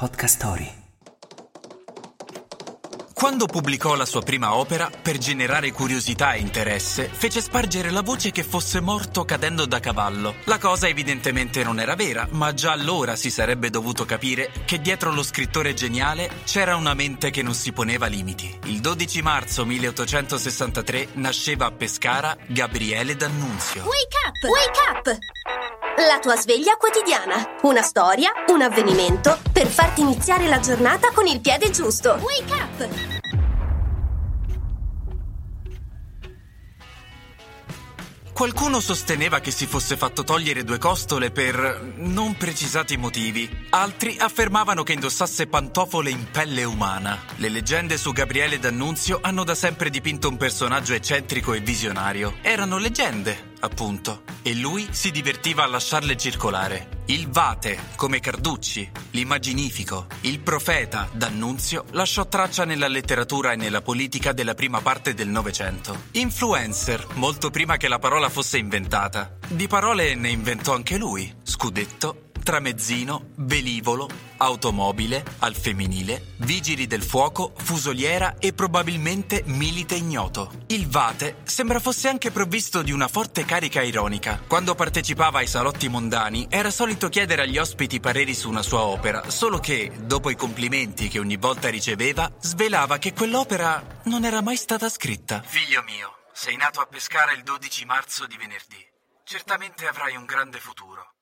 Podcast Story. Quando pubblicò la sua prima opera, per generare curiosità e interesse, fece spargere la voce che fosse morto cadendo da cavallo. La cosa evidentemente non era vera, ma già allora si sarebbe dovuto capire che dietro lo scrittore geniale c'era una mente che non si poneva limiti. Il 12 marzo 1863 nasceva a Pescara Gabriele D'Annunzio. Wake up! Wake up! La tua sveglia quotidiana. Una storia, un avvenimento per farti iniziare la giornata con il piede giusto. Wake up! Qualcuno sosteneva che si fosse fatto togliere due costole per non precisati motivi. Altri affermavano che indossasse pantofole in pelle umana. Le leggende su Gabriele D'Annunzio hanno da sempre dipinto un personaggio eccentrico e visionario. Erano leggende, appunto, e lui si divertiva a lasciarle circolare. Il Vate, come Carducci, l'immaginifico, il profeta D'Annunzio lasciò traccia nella letteratura e nella politica della prima parte del Novecento. Influencer, molto prima che la parola fosse inventata. Di parole ne inventò anche lui. Scudetto, tramezzino, velivolo, automobile, al femminile, vigili del fuoco, fusoliera e probabilmente milite ignoto. Il Vate sembra fosse anche provvisto di una forte carica ironica. Quando partecipava ai salotti mondani era solito chiedere agli ospiti pareri su una sua opera, solo che, dopo i complimenti che ogni volta riceveva, svelava che quell'opera non era mai stata scritta. Figlio mio, sei nato a Pescara il 12 marzo di venerdì. Certamente avrai un grande futuro.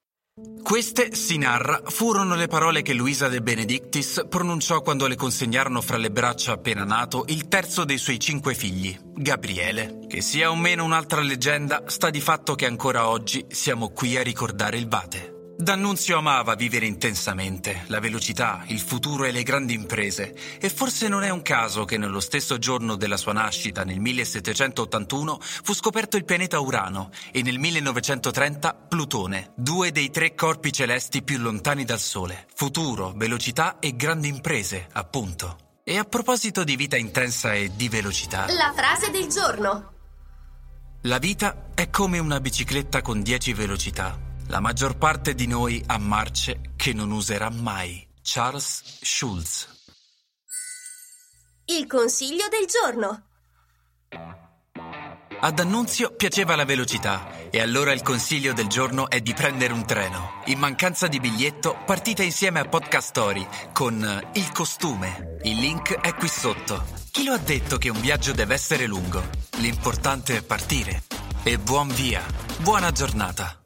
Queste, si narra, furono le parole che Luisa De Benedictis pronunciò quando le consegnarono fra le braccia appena nato il terzo dei suoi cinque figli, Gabriele. Che sia o meno un'altra leggenda, sta di fatto che ancora oggi siamo qui a ricordare il Vate. D'Annunzio amava vivere intensamente, la velocità, il futuro e le grandi imprese, e forse non è un caso che nello stesso giorno della sua nascita, nel 1781, fu scoperto il pianeta Urano e nel 1930 Plutone, due dei tre corpi celesti più lontani dal Sole. Futuro, velocità e grandi imprese, appunto. E a proposito di vita intensa e di velocità, La frase del giorno. la vita è come una bicicletta con 10 velocità. La maggior parte di noi ha marce che non userà mai. Charles Schulz. Il consiglio del giorno. Ad Annunzio piaceva la velocità e allora il consiglio del giorno è di prendere un treno. In mancanza di biglietto, partite insieme a Podcast Story con eh, il costume. Il link è qui sotto. Chi lo ha detto che un viaggio deve essere lungo? L'importante è partire. E buon via. Buona giornata.